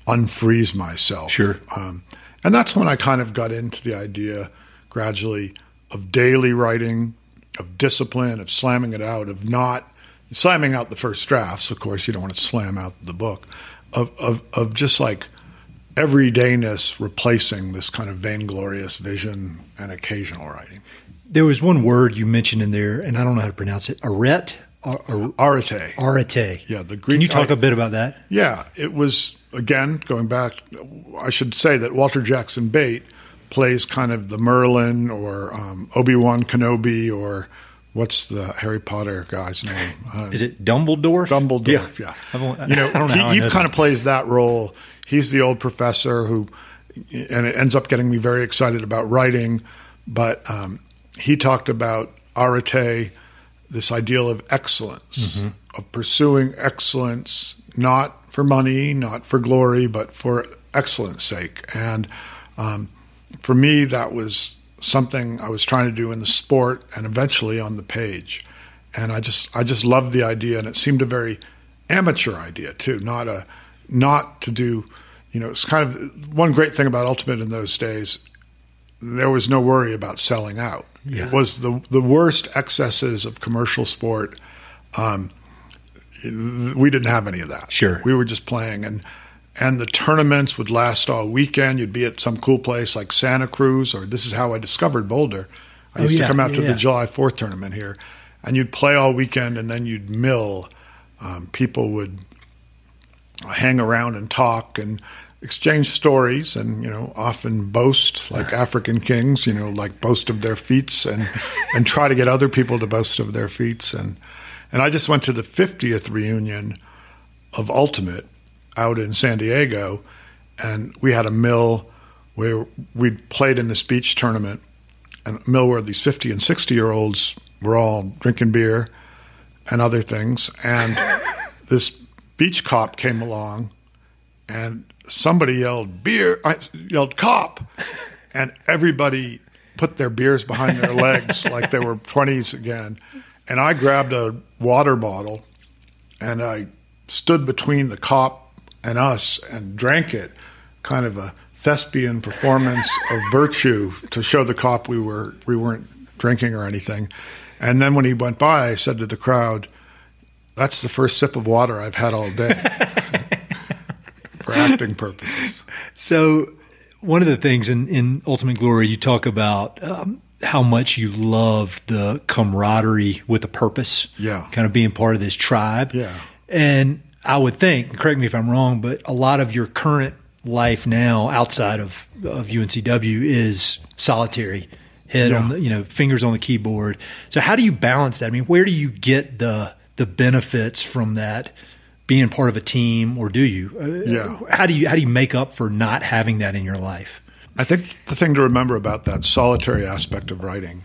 unfreeze myself. Sure. Um, and that's when I kind of got into the idea gradually of daily writing, of discipline, of slamming it out, of not slamming out the first drafts. Of course, you don't want to slam out the book, of, of, of just like everydayness replacing this kind of vainglorious vision and occasional writing. There was one word you mentioned in there, and I don't know how to pronounce it. Arete. Ar- ar- Arete. arete. Yeah, the Greek. Can you talk I- a bit about that? Yeah, it was again going back. I should say that Walter Jackson Bate plays kind of the Merlin or um, Obi Wan Kenobi or what's the Harry Potter guy's name? Uh, Is it Dumbledore? Dumbledore. Yeah, I've you know, I don't know I he, know kind that. of plays that role. He's the old professor who, and it ends up getting me very excited about writing. But um, he talked about arete, this ideal of excellence, Mm-hmm. of pursuing excellence, not for money, not for glory, but for excellence sake. And um, for me, that was something I was trying to do in the sport and eventually on the page. And I just I just loved the idea, and it seemed a very amateur idea too, not a not to do. You know, it's kind of one great thing about Ultimate in those days. There was no worry about selling out. Yeah. It was the the worst excesses of commercial sport. Um, we didn't have any of that. Sure. we were just playing, and and the tournaments would last all weekend. You'd be at some cool place like Santa Cruz, or this is how I discovered Boulder. I Oh, used yeah, to come out to yeah, the. July Fourth tournament here, and you'd play all weekend, and then you'd mill. Um, people would hang around and talk and exchange stories, and you know, often boast like African kings. You know, like boast of their feats, and and try to get other people to boast of their feats. And and I just went to the 50th reunion of Ultimate out in San Diego, and we had a mill where we played in this beach tournament, and a mill where these 50 and 60 year olds were all drinking beer and other things. And this beach cop came along, and somebody yelled beer, I yelled cop, and everybody put their beers behind their legs like they were 20s again. And I grabbed a water bottle and I stood between the cop and us and drank it, kind of a thespian performance of virtue to show the cop we were we weren't drinking or anything. And then when he went by, I said to the crowd, "That's the first sip of water I've had all day." For acting purposes. So, one of the things in, in Ultimate Glory, you talk about um, how much you loved the camaraderie with a purpose. Yeah. Kind of being part of this tribe. Yeah. And I would think, correct me if I'm wrong, but a lot of your current life now outside of, of UNCW is solitary. Head on the, you know, fingers on the keyboard. So how do you balance that? I mean, where do you get the the benefits from that being part of a team, or do you? Uh, Yeah. How do you how do you make up for not having that in your life? I think the thing to remember about that solitary aspect of writing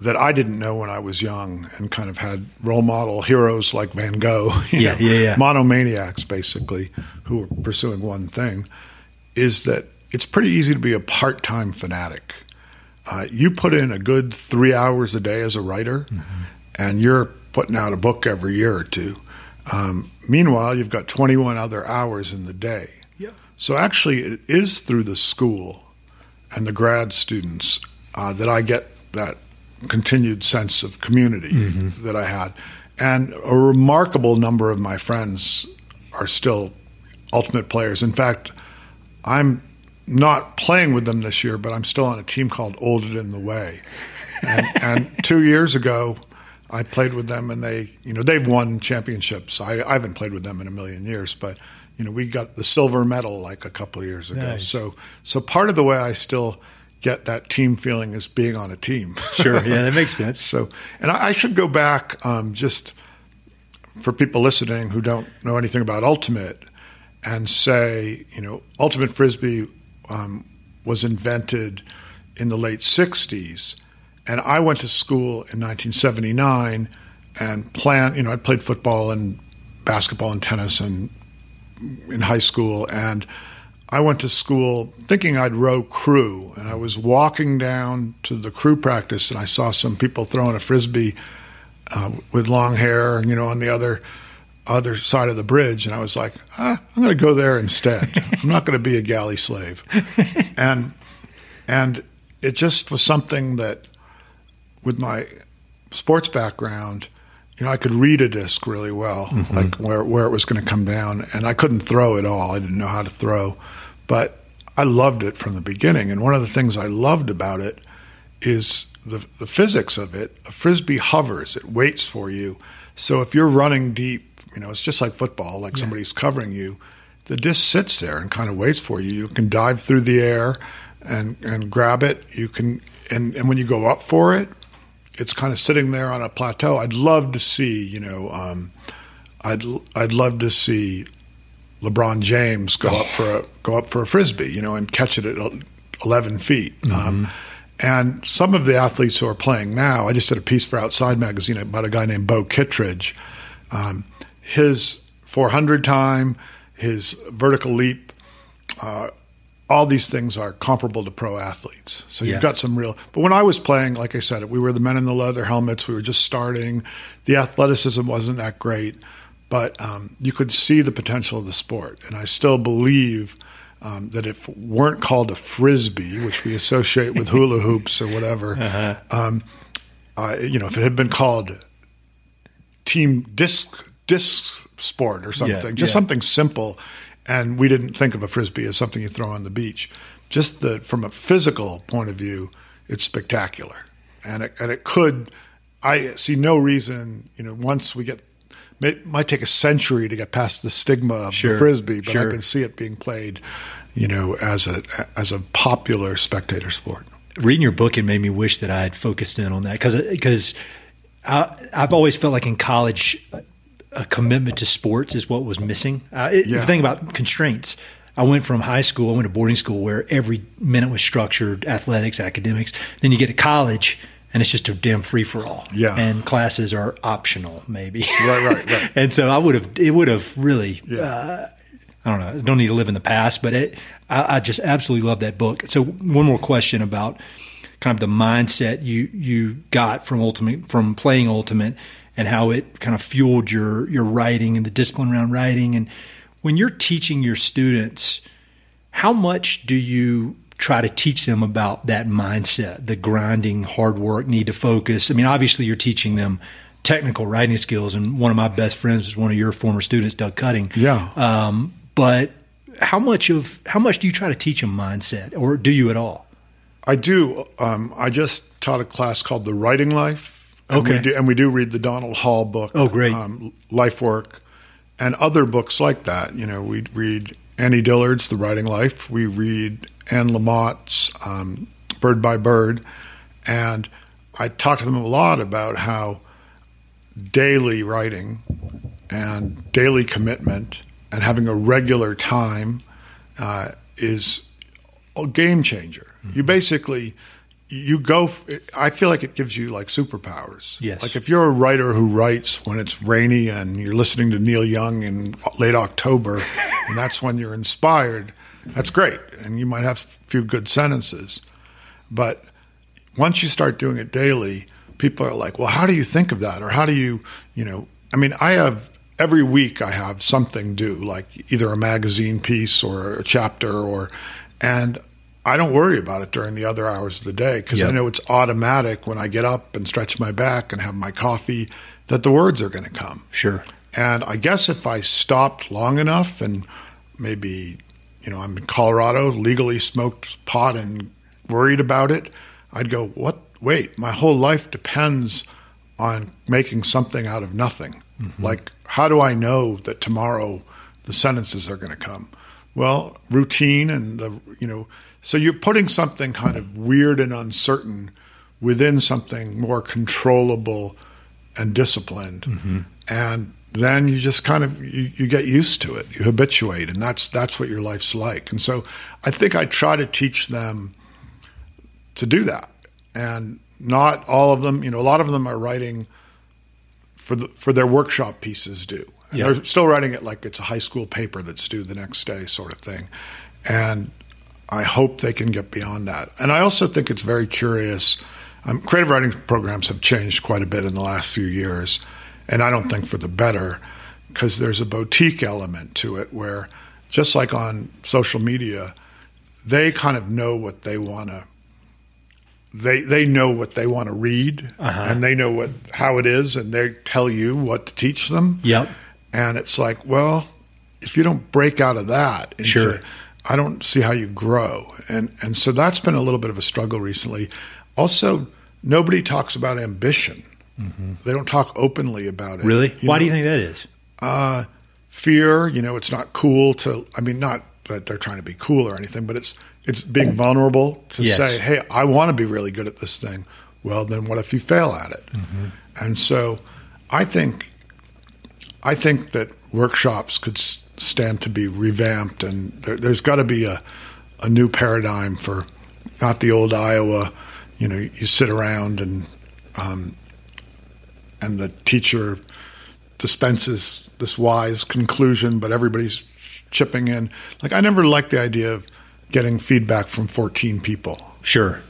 that I didn't know when I was young and kind of had role model heroes like Van Gogh, you Yeah, know, yeah, yeah. monomaniacs basically who were pursuing one thing, is that it's pretty easy to be a part time fanatic. Uh, you put in a good three hours a day as a writer, and you're putting out a book every year or two. Um, meanwhile, you've got 21 other hours in the day. Yep. So actually, it is through the school and the grad students uh, that I get that continued sense of community mm-hmm. that I had. And a remarkable number of my friends are still ultimate players. In fact, I'm not playing with them this year, but I'm still on a team called Old It in the Way. And, and two years ago, I played with them, and they, you know, they've won championships. I, I haven't played with them in a million years, but you know, we got the silver medal like a couple of years ago. Nice. So, so part of the way I still get that team feeling as being on a team. Sure. Yeah, that makes sense. So, and I, I should go back um, just for people listening who don't know anything about Ultimate and say, you know, Ultimate Frisbee um, was invented in the late 60s. And I went to school in 1979 and planned, you know, I played football and basketball and tennis and in high school. And I went to school thinking I'd row crew. And I was walking down to the crew practice and I saw some people throwing a frisbee uh, with long hair, you know, on the other other side of the bridge, and I was like, ah, I'm going to go there instead. I'm not going to be a galley slave, and and it just was something that, with my sports background, you know, I could read a disc really well, like where where it was going to come down, and I couldn't throw at all. I didn't know how to throw, but I loved it from the beginning. And one of the things I loved about it is the, the physics of it, a frisbee hovers, it waits for you. So if you're running deep, you know, it's just like football, like yeah. somebody's covering you. The disc sits there and kind of waits for you. You can dive through the air and, and grab it. You can, and, and when you go up for it, it's kind of sitting there on a plateau. I'd love to see, you know, um, I'd I'd love to see LeBron James go up for a go up for a frisbee, you know, and catch it at 11 feet. Mm-hmm. Um, and some of the athletes who are playing now, I just did a piece for Outside Magazine about a guy named Beau Kittredge. Um, his 400 time, his vertical leap, uh, all these things are comparable to pro athletes. So you've yeah. got some real. But when I was playing, like I said, we were the men in the leather helmets. We were just starting. The athleticism wasn't that great, but um, you could see the potential of the sport. And I still believe um, that if it weren't called a frisbee, which we associate with hula hoops or whatever, uh-huh. um, uh, you know, if it had been called team disc disc sport or something, yeah, just yeah. something simple, and we didn't think of a frisbee as something you throw on the beach. Just the from a physical point of view, it's spectacular, and it, and it could. I see no reason, you know, once we get it might take a century to get past the stigma of sure, the frisbee, but sure. I can see it being played, you know, as a as a popular spectator sport. Reading your book, it made me wish that I had focused in on that because because I've always felt like in college, a commitment to sports is what was missing. Uh, it, yeah. The thing about constraints. I went from high school, I went to boarding school where every minute was structured, athletics, academics. Then you get to college and it's just a damn free for all. Yeah. And classes are optional, maybe. Right, right, right. and so I would have, it would have really, yeah. uh, I don't know, I don't need to live in the past, but it, I, I, just absolutely love that book. So one more question about kind of the mindset you, you got from ultimate, from playing ultimate and how it kind of fueled your, your writing and the discipline around writing. And when you're teaching your students, how much do you try to teach them about that mindset, the grinding, hard work, need to focus. I mean, obviously, you're teaching them technical writing skills, and one of my best friends was one of your former students, Doug Cutting. Yeah. Um, but how much of how much do you try to teach them mindset, or do you at all? I do. Um, I just taught a class called The Writing Life. And okay. We do, and we do read the Donald Hall book. Oh, great. Um, Life Work, and other books like that. You know, we read Annie Dillard's The Writing Life. We read Anne Lamott's um, Bird by Bird, and I talked to them a lot about how daily writing and daily commitment and having a regular time uh, is a game changer. Mm-hmm. You basically you go i feel like it gives you like superpowers yes like if you're a writer who writes when it's rainy and you're listening to neil young in late october and that's when you're inspired that's great. And you might have a few good sentences. But once you start doing it daily, people are like, well, how do you think of that? Or how do you, you know, I mean, I have every week I have something due, like either a magazine piece or a chapter or, and I don't worry about it during the other hours of the day because yep. I know it's automatic when I get up and stretch my back and have my coffee that the words are going to come. Sure. And I guess if I stopped long enough and maybe you know, I'm in Colorado, legally smoked pot and worried about it, I'd go, what? Wait, my whole life depends on making something out of nothing. Mm-hmm. Like, how do I know that tomorrow the sentences are going to come? Well, routine and the, you know, so you're putting something kind of weird and uncertain within something more controllable and disciplined. Mm-hmm. And then you just kind of you, you, get used to it. You habituate and that's that's what your life's like. And so i think i try to teach them to do that. And not all of them you know a lot of them are writing for the for their workshop pieces due and they're still writing it like it's a high school paper that's due the next day sort of thing. And i hope they can get beyond that. And i also think it's very curious. Um, creative writing programs have changed quite a bit in the last few years and I don't think for the better because there's a boutique element to it where just like on social media, they kind of know what they want to they they know what they want to read uh-huh. and they know what how it is and they tell you what to teach them. Yep. And it's like, well, if you don't break out of that, into, sure. I don't see how you grow. And and so that's been a little bit of a struggle recently. Also, nobody talks about ambition. Mm-hmm. They don't talk openly about it. Really? Why know, do you think that is? Uh, fear. You know, it's not cool to. I mean, not that they're trying to be cool or anything, but it's it's being vulnerable to yes. say, "Hey, I want to be really good at this thing." Well, then what if you fail at it? Mm-hmm. And so, I think, I think that workshops could stand to be revamped, and there, has got to be a a new paradigm for not the old Iowa. You know, you sit around and um, and the teacher dispenses this wise conclusion, but everybody's chipping in. Like I never liked the idea of getting feedback from 14 people. Sure.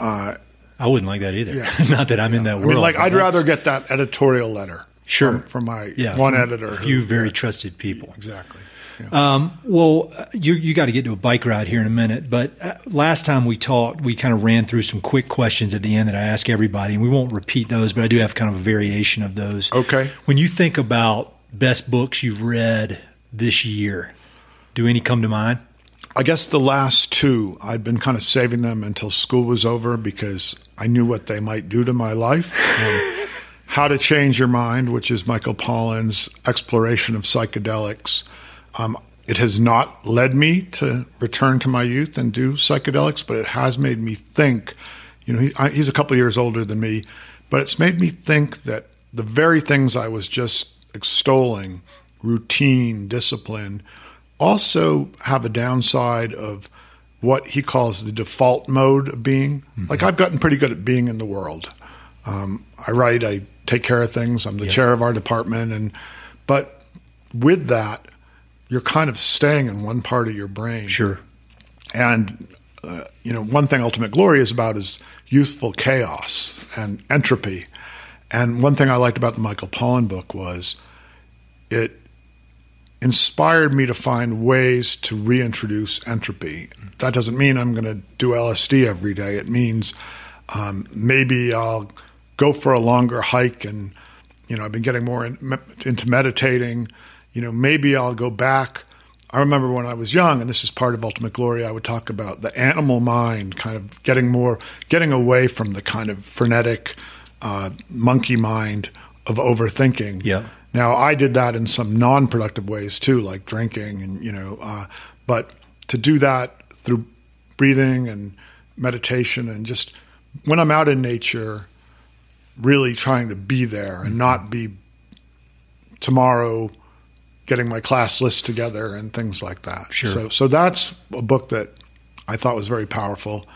Uh, I wouldn't like that either. Yeah. Not that I'm yeah. in that world. I mean, like I'd rather get that editorial letter. Sure. From, from my yeah, one editor. A few who, very trusted people. Exactly. Yeah. Um, well, you you got to get to a bike ride here in a minute, but uh, last time we talked, we kind of ran through some quick questions at the end that I ask everybody, and we won't repeat those, but I do have kind of a variation of those. Okay. When you think about best books you've read this year, do any come to mind? I guess the last two, I'd been kind of saving them until school was over because I knew what they might do to my life. How to Change Your Mind, which is Michael Pollan's exploration of psychedelics um, it has not led me to return to my youth and do psychedelics, but it has made me think. You know, he, I, he's a couple years older than me, but it's made me think that the very things I was just extolling routine, discipline also have a downside of what he calls the default mode of being. Mm-hmm. Like, I've gotten pretty good at being in the world. Um, I write, I take care of things, I'm the chair of our department. and But with that, you're kind of staying in one part of your brain. Sure. And uh, you know, one thing Ultimate Glory is about is youthful chaos and entropy. And one thing I liked about the Michael Pollan book was it inspired me to find ways to reintroduce entropy. That doesn't mean I'm going to do LSD every day. It means um, maybe I'll go for a longer hike and you know I've been getting more in, into meditating you know, maybe I'll go back. I remember when I was young, and this is part of Ultimate Glory, I would talk about the animal mind, kind of getting more, getting away from the kind of frenetic uh, monkey mind of overthinking. Yeah. Now, I did that in some non productive ways too, like drinking and, you know, uh, but to do that through breathing and meditation and just when I'm out in nature, really trying to be there and not be tomorrow getting my class list together and things like that. Sure. So, so that's a book that I thought was very powerful.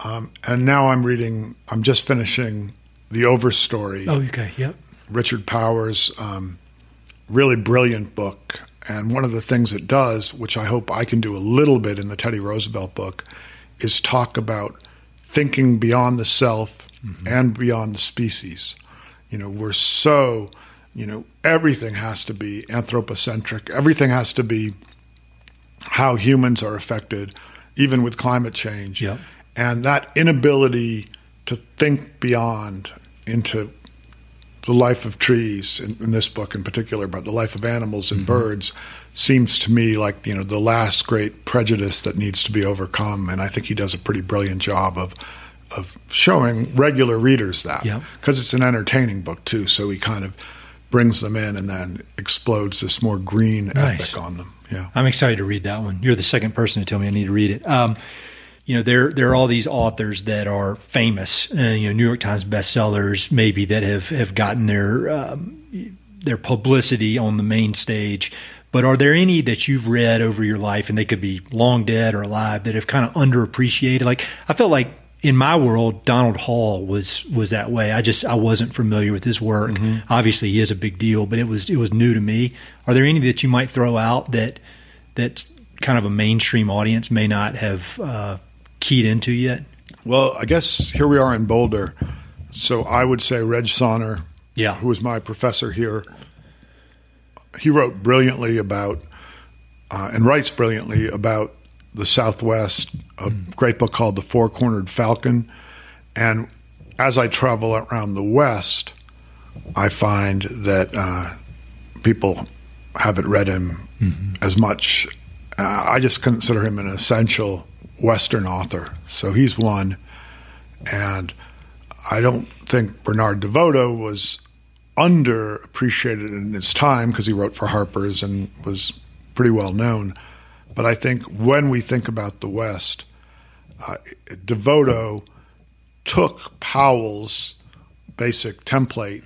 Um, and now I'm reading. I'm just finishing the Overstory. Oh, okay. Yep. Richard Powers, um, really brilliant book. And one of the things it does, which I hope I can do a little bit in the Teddy Roosevelt book, is talk about thinking beyond the self mm-hmm. and beyond the species. You know, we're so you know, everything has to be anthropocentric. Everything has to be how humans are affected, even with climate change. Yep. And that inability to think beyond into the life of trees, in, in, this book in particular, but the life of animals and mm-hmm. birds, seems to me like you know the last great prejudice that needs to be overcome. And I think he does a pretty brilliant job of of showing regular readers that because yep. it's an entertaining book too. So he kind of brings them in and then explodes this more green nice. ethic on them. Yeah, I'm excited to read that one. You're the second person to tell me I need to read it. Um, you know, there there are all these authors that are famous, uh, you know, New York Times bestsellers, maybe that have have gotten their um, their publicity on the main stage. But are there any that you've read over your life, and they could be long dead or alive, that have kind of underappreciated? Like I felt like in my world, Donald Hall was was that way. I just I wasn't familiar with his work. Mm-hmm. Obviously, he is a big deal, but it was it was new to me. Are there any that you might throw out that that kind of a mainstream audience may not have uh, keyed into yet? Well, I guess here we are in Boulder, so I would say Reg Saner, yeah, who was my professor here. He wrote brilliantly about uh, and writes brilliantly about the Southwest, a great book called The Four Cornered Falcon. And as I travel around the West, I find that uh, people haven't read him mm-hmm. as much. Uh, I just consider him an essential Western author. So he's one. And I don't think Bernard DeVoto was underappreciated in his time because he wrote for Harper's and was pretty well known. But I think when we think about the West, uh, DeVoto took Powell's basic template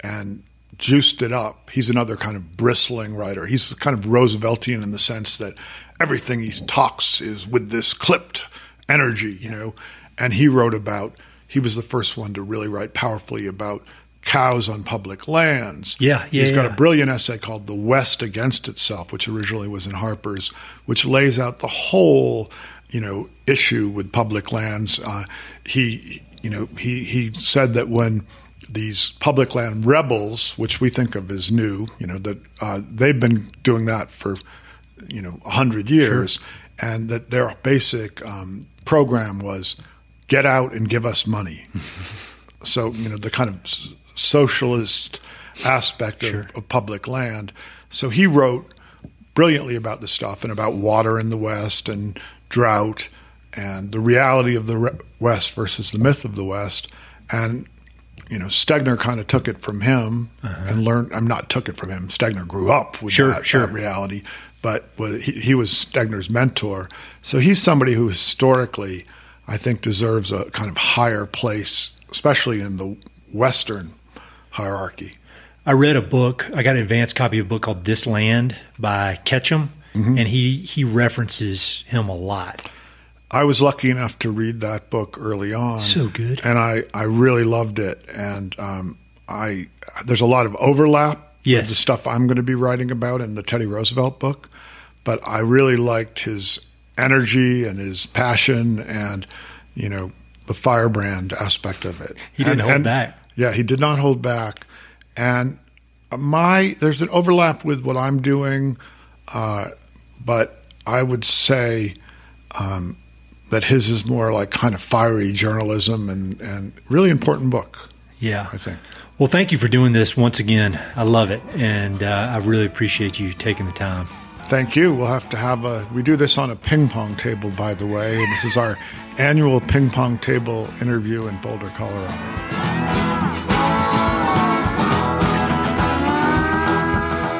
and juiced it up. He's another kind of bristling writer. He's kind of Rooseveltian in the sense that everything he talks is with this clipped energy, you know. And he wrote about, he was the first one to really write powerfully about cows on public lands. Yeah, yeah. He's got yeah. a brilliant essay called The West Against Itself, which originally was in Harper's, which lays out the whole, you know, issue with public lands. Uh, he, you know, he, he said that when these public land rebels, which we think of as new, you know, that uh, they've been doing that for, you know, 100 years, sure. and that their basic um, program was get out and give us money. so, you know, the kind of socialist aspect sure. of, of public land. So he wrote brilliantly about this stuff and about water in the West and drought and the reality of the West versus the myth of the West. And you know, Stegner kind of took it from him uh-huh. and learned. I'm not took it from him. Stegner grew up with sure, that, sure. that reality, but he, he was Stegner's mentor. So he's somebody who historically, I think, deserves a kind of higher place, especially in the Western hierarchy. I read a book. I got an advanced copy of a book called This Land by Ketcham, mm-hmm. and he he references him a lot. I was lucky enough to read that book early on. So good, and I, I really loved it. And um, I there's a lot of overlap yes. with the stuff I'm going to be writing about in the Teddy Roosevelt book, but I really liked his energy and his passion and you know the firebrand aspect of it. He didn't and, hold and, back. Yeah, he did not hold back. And my there's an overlap with what I'm doing, uh, but I would say. Um, that his is more like kind of fiery journalism and, and really important book. Yeah. I think. Well, thank you for doing this once again. I love it. And uh, I really appreciate you taking the time. Thank you. We'll have to have a, we do this on a ping pong table, by the way. This is our annual ping pong table interview in Boulder, Colorado.